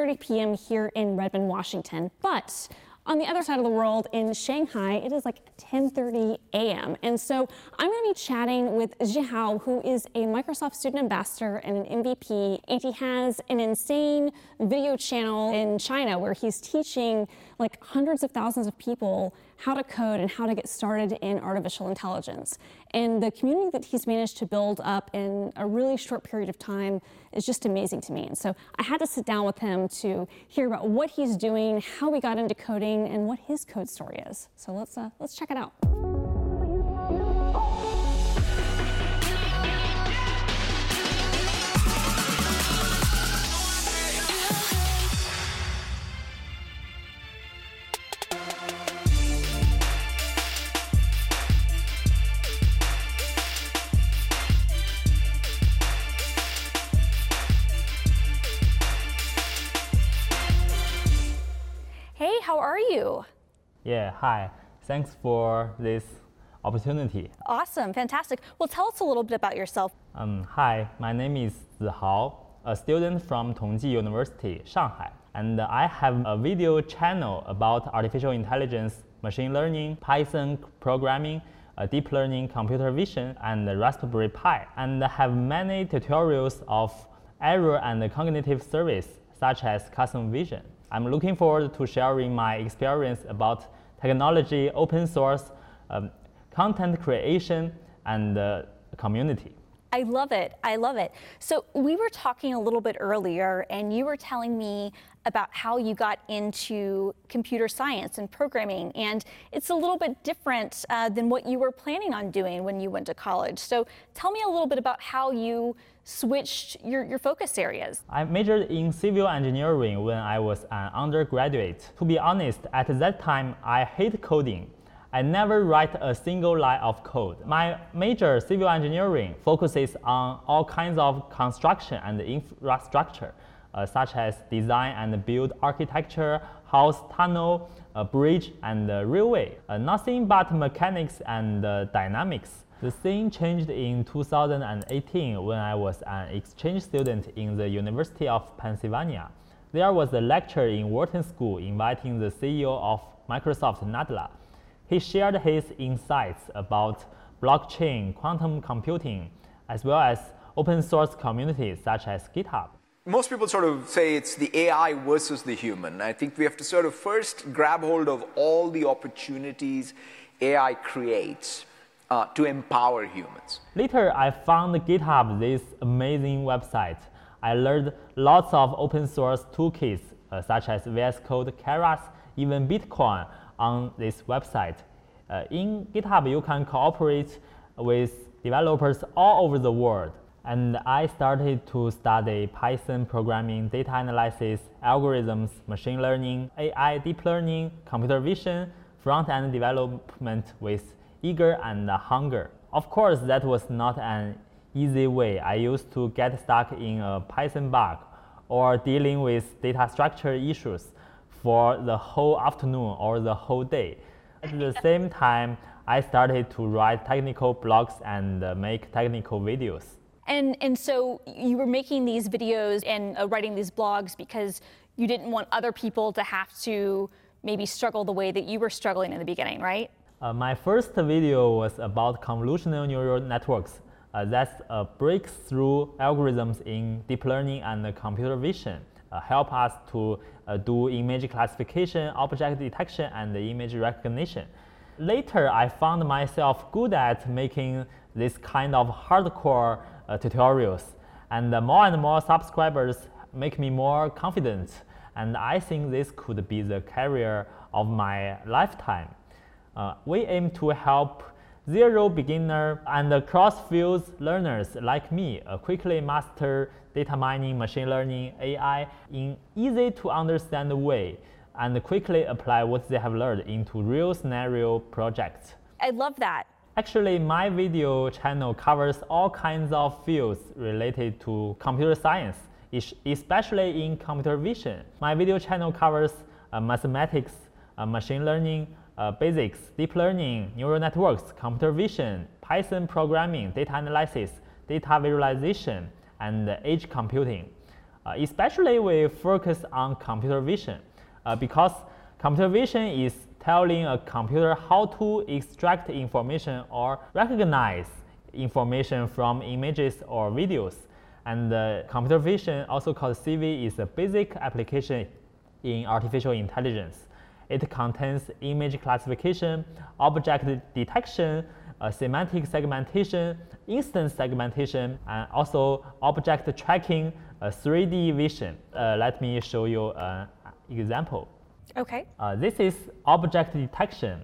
6:30 p.m. here in Redmond, Washington, but on the other side of the world in Shanghai, it is like 10:30 a.m. And so I'm going to be chatting with Zihao, who is a Microsoft student ambassador and an MVP, and he has an insane video channel in China where he's teaching like hundreds of thousands of people how to code and how to get started in artificial intelligence. And the community that he's managed to build up in a really short period of time is just amazing to me. And so I had to sit down with him to hear about what he's doing, how we got into coding, and what his code story is. So let's uh, let's check it out. You? Yeah, hi. Thanks for this opportunity. Awesome, fantastic. Well, tell us a little bit about yourself. Um, hi, my name is Zihao, a student from Tongji University, Shanghai. And I have a video channel about artificial intelligence, machine learning, Python programming, uh, deep learning, computer vision, and Raspberry Pi. And have many tutorials of error and cognitive service, such as custom vision. I'm looking forward to sharing my experience about technology, open source, um, content creation, and uh, community. I love it. I love it. So, we were talking a little bit earlier, and you were telling me about how you got into computer science and programming. And it's a little bit different uh, than what you were planning on doing when you went to college. So, tell me a little bit about how you switched your, your focus areas. I majored in civil engineering when I was an undergraduate. To be honest, at that time, I hate coding. I never write a single line of code. My major, civil engineering, focuses on all kinds of construction and infrastructure, uh, such as design and build architecture, house, tunnel, uh, bridge, and uh, railway. Uh, nothing but mechanics and dynamics. The scene changed in 2018 when I was an exchange student in the University of Pennsylvania. There was a lecture in Wharton School inviting the CEO of Microsoft Nadella. He shared his insights about blockchain, quantum computing, as well as open source communities such as GitHub. Most people sort of say it's the AI versus the human. I think we have to sort of first grab hold of all the opportunities AI creates uh, to empower humans. Later, I found GitHub this amazing website. I learned lots of open source toolkits uh, such as VS Code, Keras, even Bitcoin on this website. Uh, in GitHub, you can cooperate with developers all over the world. And I started to study Python programming, data analysis, algorithms, machine learning, AI, deep learning, computer vision, front end development with eager and hunger. Of course, that was not an easy way. I used to get stuck in a Python bug or dealing with data structure issues for the whole afternoon or the whole day. At the same time, I started to write technical blogs and make technical videos. And, and so you were making these videos and uh, writing these blogs because you didn't want other people to have to maybe struggle the way that you were struggling in the beginning, right? Uh, my first video was about convolutional neural networks. Uh, that's a breakthrough algorithms in deep learning and computer vision. Uh, help us to uh, do image classification, object detection, and image recognition. Later, I found myself good at making this kind of hardcore uh, tutorials, and more and more subscribers make me more confident. And I think this could be the career of my lifetime. Uh, we aim to help zero beginner and cross-fields learners like me uh, quickly master data mining, machine learning, AI in easy to understand way and quickly apply what they have learned into real scenario projects. I love that. Actually, my video channel covers all kinds of fields related to computer science, especially in computer vision. My video channel covers uh, mathematics, uh, machine learning, uh, basics, deep learning, neural networks, computer vision, Python programming, data analysis, data visualization, and edge computing. Uh, especially we focus on computer vision uh, because computer vision is telling a computer how to extract information or recognize information from images or videos. And uh, computer vision, also called CV, is a basic application in artificial intelligence. It contains image classification, object detection, uh, semantic segmentation, instance segmentation, and also object tracking, uh, 3D vision. Uh, let me show you an example. Okay. Uh, this is object detection.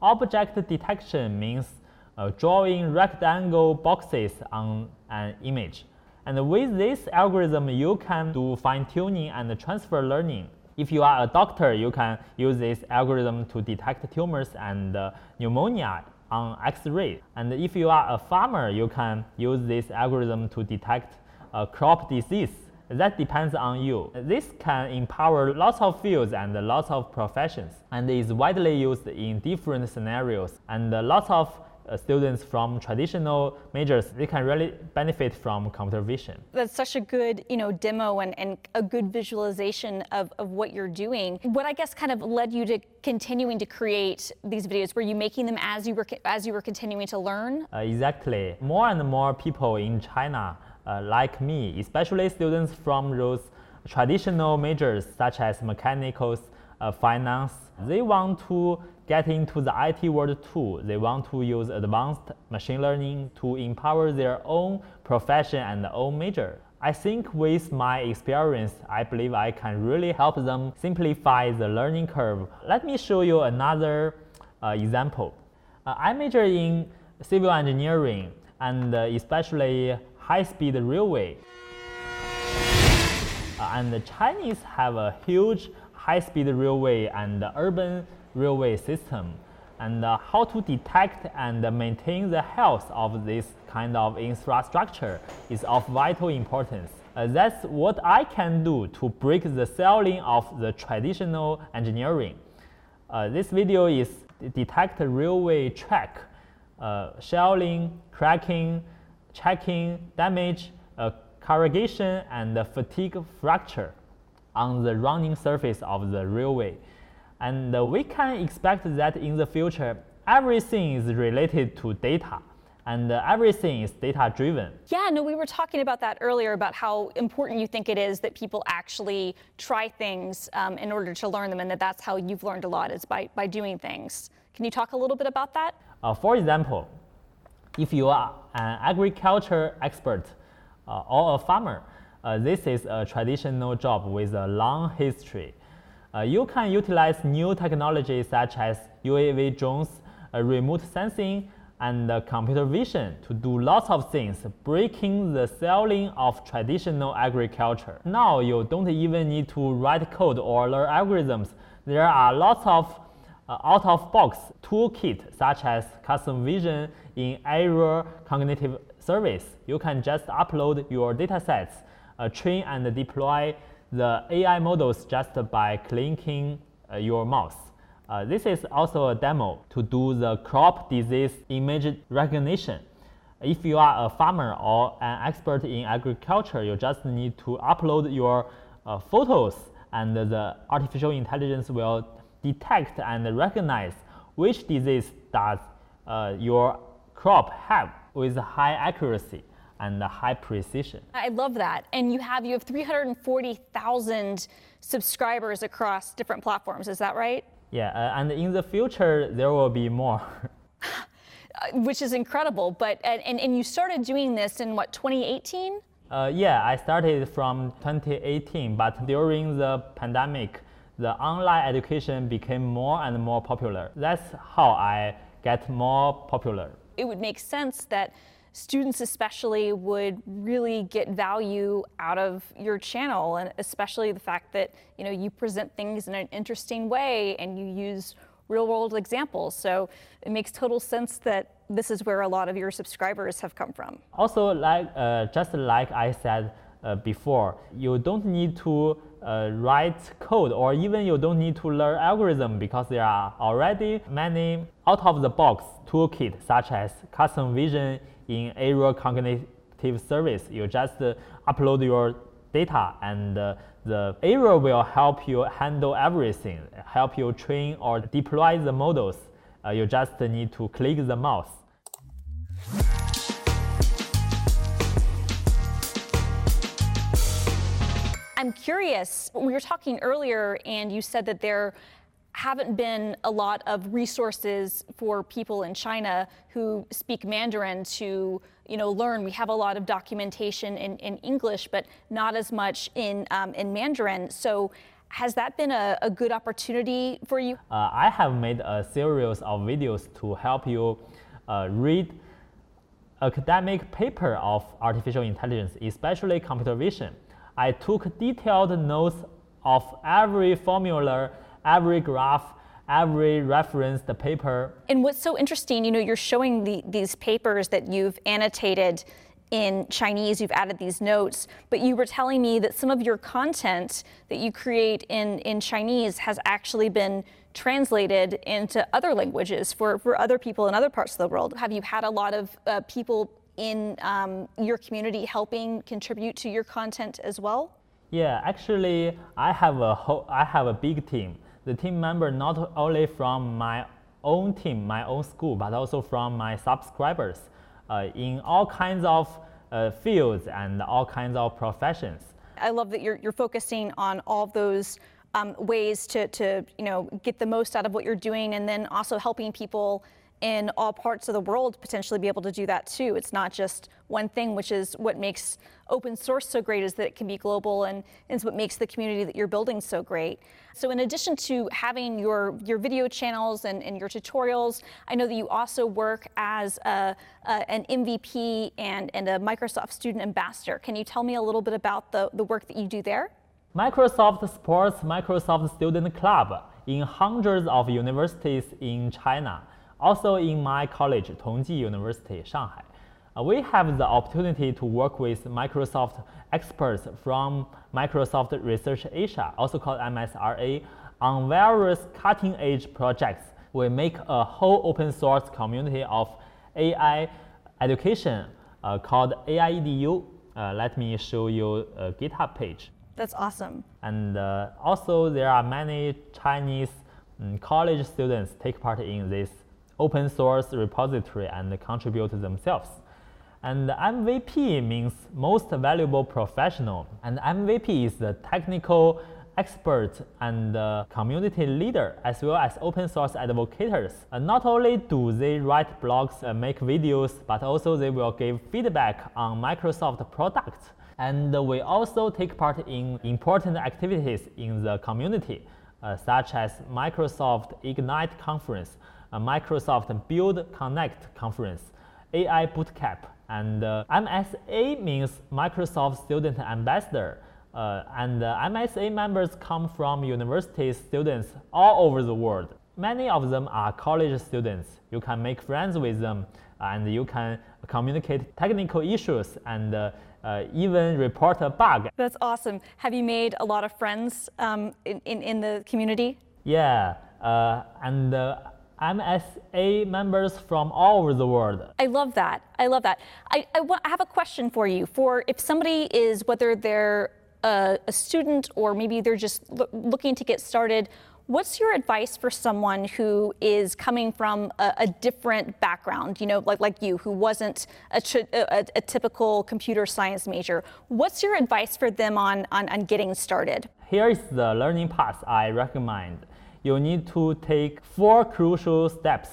Object detection means uh, drawing rectangle boxes on an image. And with this algorithm, you can do fine tuning and transfer learning. If you are a doctor, you can use this algorithm to detect tumors and uh, pneumonia on X-ray. And if you are a farmer, you can use this algorithm to detect uh, crop disease. That depends on you. This can empower lots of fields and lots of professions and is widely used in different scenarios. And lots of uh, students from traditional majors, they can really benefit from computer vision. That's such a good, you know, demo and, and a good visualization of, of what you're doing. What I guess kind of led you to continuing to create these videos? Were you making them as you were as you were continuing to learn? Uh, exactly. More and more people in China, uh, like me, especially students from those traditional majors such as mechanicals, uh, finance, they want to get into the IT world too. They want to use advanced machine learning to empower their own profession and own major. I think with my experience, I believe I can really help them simplify the learning curve. Let me show you another uh, example. Uh, I major in civil engineering and uh, especially high-speed railway. Uh, and the Chinese have a huge high-speed railway and urban railway system and uh, how to detect and maintain the health of this kind of infrastructure is of vital importance. Uh, that's what I can do to break the ceiling of the traditional engineering. Uh, this video is detect railway track, uh, shelling, cracking, checking, damage, uh, corrugation, and fatigue fracture on the running surface of the railway. And we can expect that in the future, everything is related to data and everything is data driven. Yeah, no, we were talking about that earlier about how important you think it is that people actually try things um, in order to learn them, and that that's how you've learned a lot is by, by doing things. Can you talk a little bit about that? Uh, for example, if you are an agriculture expert uh, or a farmer, uh, this is a traditional job with a long history. Uh, you can utilize new technologies such as UAV drones, uh, remote sensing, and uh, computer vision to do lots of things, breaking the ceiling of traditional agriculture. Now you don't even need to write code or learn algorithms. There are lots of uh, out-of-box toolkit such as custom vision in Azure Cognitive Service. You can just upload your datasets, uh, train and deploy the AI models just by clicking uh, your mouse. Uh, this is also a demo to do the crop disease image recognition. If you are a farmer or an expert in agriculture, you just need to upload your uh, photos and the artificial intelligence will detect and recognize which disease does uh, your crop have with high accuracy and the high precision. I love that. And you have you have 340,000 subscribers across different platforms. Is that right? Yeah, uh, and in the future there will be more. Uh, which is incredible. But and, and you started doing this in what 2018? Uh, yeah, I started from 2018, but during the pandemic, the online education became more and more popular. That's how I get more popular. It would make sense that students especially would really get value out of your channel and especially the fact that you know you present things in an interesting way and you use real world examples. So it makes total sense that this is where a lot of your subscribers have come from. Also like uh, just like i said uh, before you don't need to uh, write code or even you don't need to learn algorithm because there are already many out of the box toolkit such as custom vision in Azure Cognitive Service. You just uh, upload your data and uh, the area will help you handle everything, help you train or deploy the models. Uh, you just need to click the mouse. I'm curious, we were talking earlier and you said that there haven't been a lot of resources for people in China who speak Mandarin to you know learn. We have a lot of documentation in, in English, but not as much in um, in Mandarin. So. Has that been a, a good opportunity for you? Uh, I have made a series of videos to help you uh, read academic paper of artificial intelligence, especially computer vision. I took detailed notes of every formula every graph, every reference, the paper. And what's so interesting, you know, you're showing the, these papers that you've annotated in Chinese, you've added these notes, but you were telling me that some of your content that you create in, in Chinese has actually been translated into other languages for, for other people in other parts of the world. Have you had a lot of uh, people in um, your community helping contribute to your content as well? Yeah, actually, I have a whole, I have a big team the team member not only from my own team, my own school, but also from my subscribers uh, in all kinds of uh, fields and all kinds of professions. I love that you're, you're focusing on all those um, ways to, to you know, get the most out of what you're doing and then also helping people in all parts of the world potentially be able to do that too. It's not just one thing, which is what makes open source so great is that it can be global and is what makes the community that you're building so great. So in addition to having your, your video channels and, and your tutorials, I know that you also work as a, a, an MVP and, and a Microsoft student ambassador. Can you tell me a little bit about the, the work that you do there? Microsoft supports Microsoft Student Club in hundreds of universities in China also in my college, Tongji University, Shanghai. Uh, we have the opportunity to work with Microsoft experts from Microsoft Research Asia, also called MSRA, on various cutting-edge projects. We make a whole open source community of AI education uh, called AIEDU. Uh, let me show you a GitHub page. That's awesome. And uh, also there are many Chinese um, college students take part in this open source repository and contribute themselves. And MVP means most valuable professional. And MVP is the technical expert and uh, community leader, as well as open source advocates. And not only do they write blogs and make videos, but also they will give feedback on Microsoft products. And we also take part in important activities in the community, uh, such as Microsoft Ignite conference, a Microsoft Build Connect conference, AI Bootcamp, and uh, MSA means Microsoft Student Ambassador. Uh, and uh, MSA members come from university students all over the world. Many of them are college students. You can make friends with them and you can communicate technical issues and uh, uh, even report a bug. That's awesome. Have you made a lot of friends um, in, in, in, the community? Yeah, uh, and MSA members from all over the world. I love that. I love that. I, I, I have a question for you. For if somebody is, whether they're a, a student or maybe they're just lo- looking to get started, what's your advice for someone who is coming from a, a different background, you know, like, like you, who wasn't a, a, a, typical computer science major? What's your advice for them on, on, on getting started? Here is the learning path I recommend you need to take four crucial steps.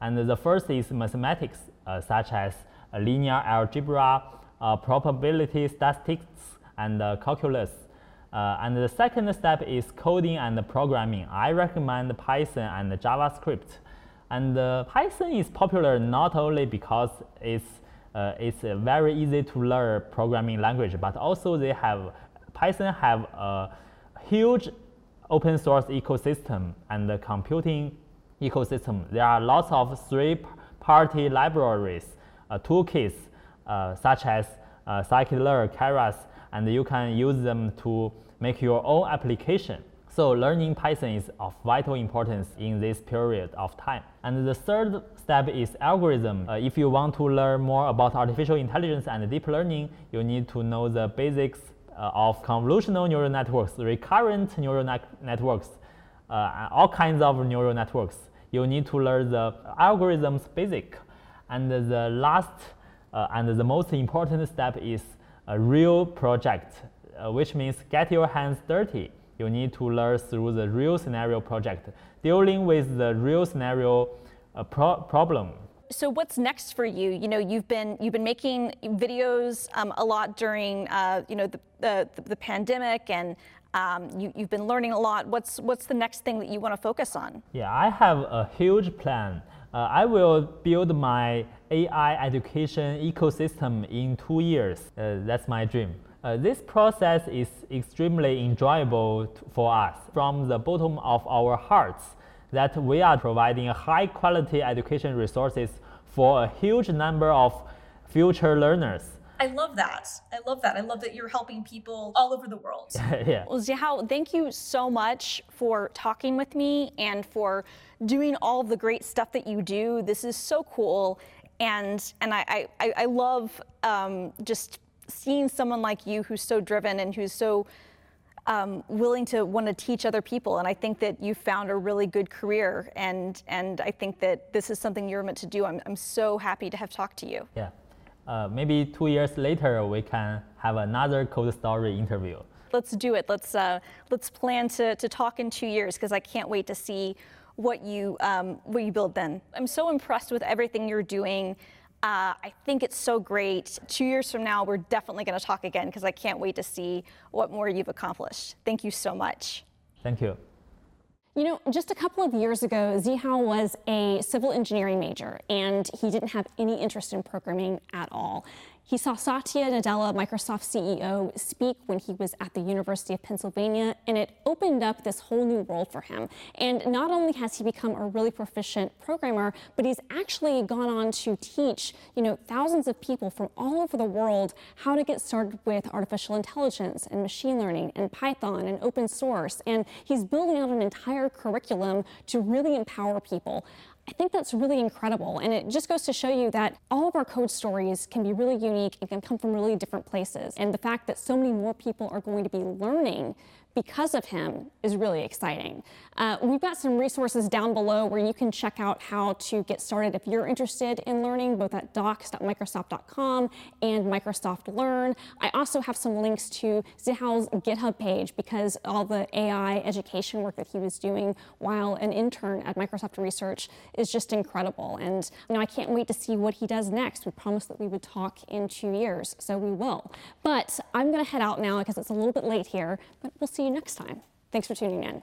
And the first is mathematics, uh, such as linear algebra, uh, probability statistics, and uh, calculus. Uh, and the second step is coding and programming. I recommend Python and JavaScript. And uh, Python is popular not only because it's uh, it's a very easy to learn programming language, but also they have Python have a huge open source ecosystem and the computing ecosystem, there are lots of three-party libraries, uh, toolkits, uh, such as uh, scikit-learn, Keras, and you can use them to make your own application. So learning Python is of vital importance in this period of time. And the third step is algorithm. Uh, if you want to learn more about artificial intelligence and deep learning, you need to know the basics uh, of convolutional neural networks, recurrent neural net- networks, uh, all kinds of neural networks. You need to learn the algorithms basic. And the last uh, and the most important step is a real project, uh, which means get your hands dirty. You need to learn through the real scenario project, dealing with the real scenario uh, pro problem. So what's next for you? You know, you've been you've been making videos um, a lot during uh, you know the, the, the pandemic, and um, you, you've been learning a lot. What's what's the next thing that you want to focus on? Yeah, I have a huge plan. Uh, I will build my AI education ecosystem in two years. Uh, that's my dream. Uh, this process is extremely enjoyable t- for us from the bottom of our hearts that we are providing high quality education resources for a huge number of future learners. I love that. I love that. I love that you're helping people all over the world. yeah. Well, Zihao, thank you so much for talking with me and for doing all the great stuff that you do. This is so cool. And, and I, I, I love um, just seeing someone like you who's so driven and who's so um, willing to want to teach other people. And I think that you found a really good career. And, and I think that this is something you're meant to do. I'm, I'm so happy to have talked to you. Yeah. Uh, maybe two years later, we can have another code story interview. Let's do it. Let's, uh, let's plan to, to talk in two years because I can't wait to see what you, um, what you build then. I'm so impressed with everything you're doing. Uh, I think it's so great. Two years from now, we're definitely going to talk again because I can't wait to see what more you've accomplished. Thank you so much. Thank you. You know, just a couple of years ago, Zihao was a civil engineering major, and he didn't have any interest in programming at all. He saw Satya Nadella, Microsoft CEO, speak when he was at the University of Pennsylvania, and it opened up this whole new world for him. And not only has he become a really proficient programmer, but he's actually gone on to teach, you know, thousands of people from all over the world how to get started with artificial intelligence and machine learning and Python and open source. And he's building out an entire curriculum to really empower people. I think that's really incredible. And it just goes to show you that all of our code stories can be really unique and can come from really different places. And the fact that so many more people are going to be learning because of him is really exciting. Uh, we've got some resources down below where you can check out how to get started if you're interested in learning, both at docs.microsoft.com and Microsoft Learn. I also have some links to Zihao's GitHub page because all the AI education work that he was doing while an intern at Microsoft Research is just incredible. And you know, I can't wait to see what he does next. We promised that we would talk in two years, so we will. But I'm going to head out now because it's a little bit late here, but we'll see you next time. Thanks for tuning in.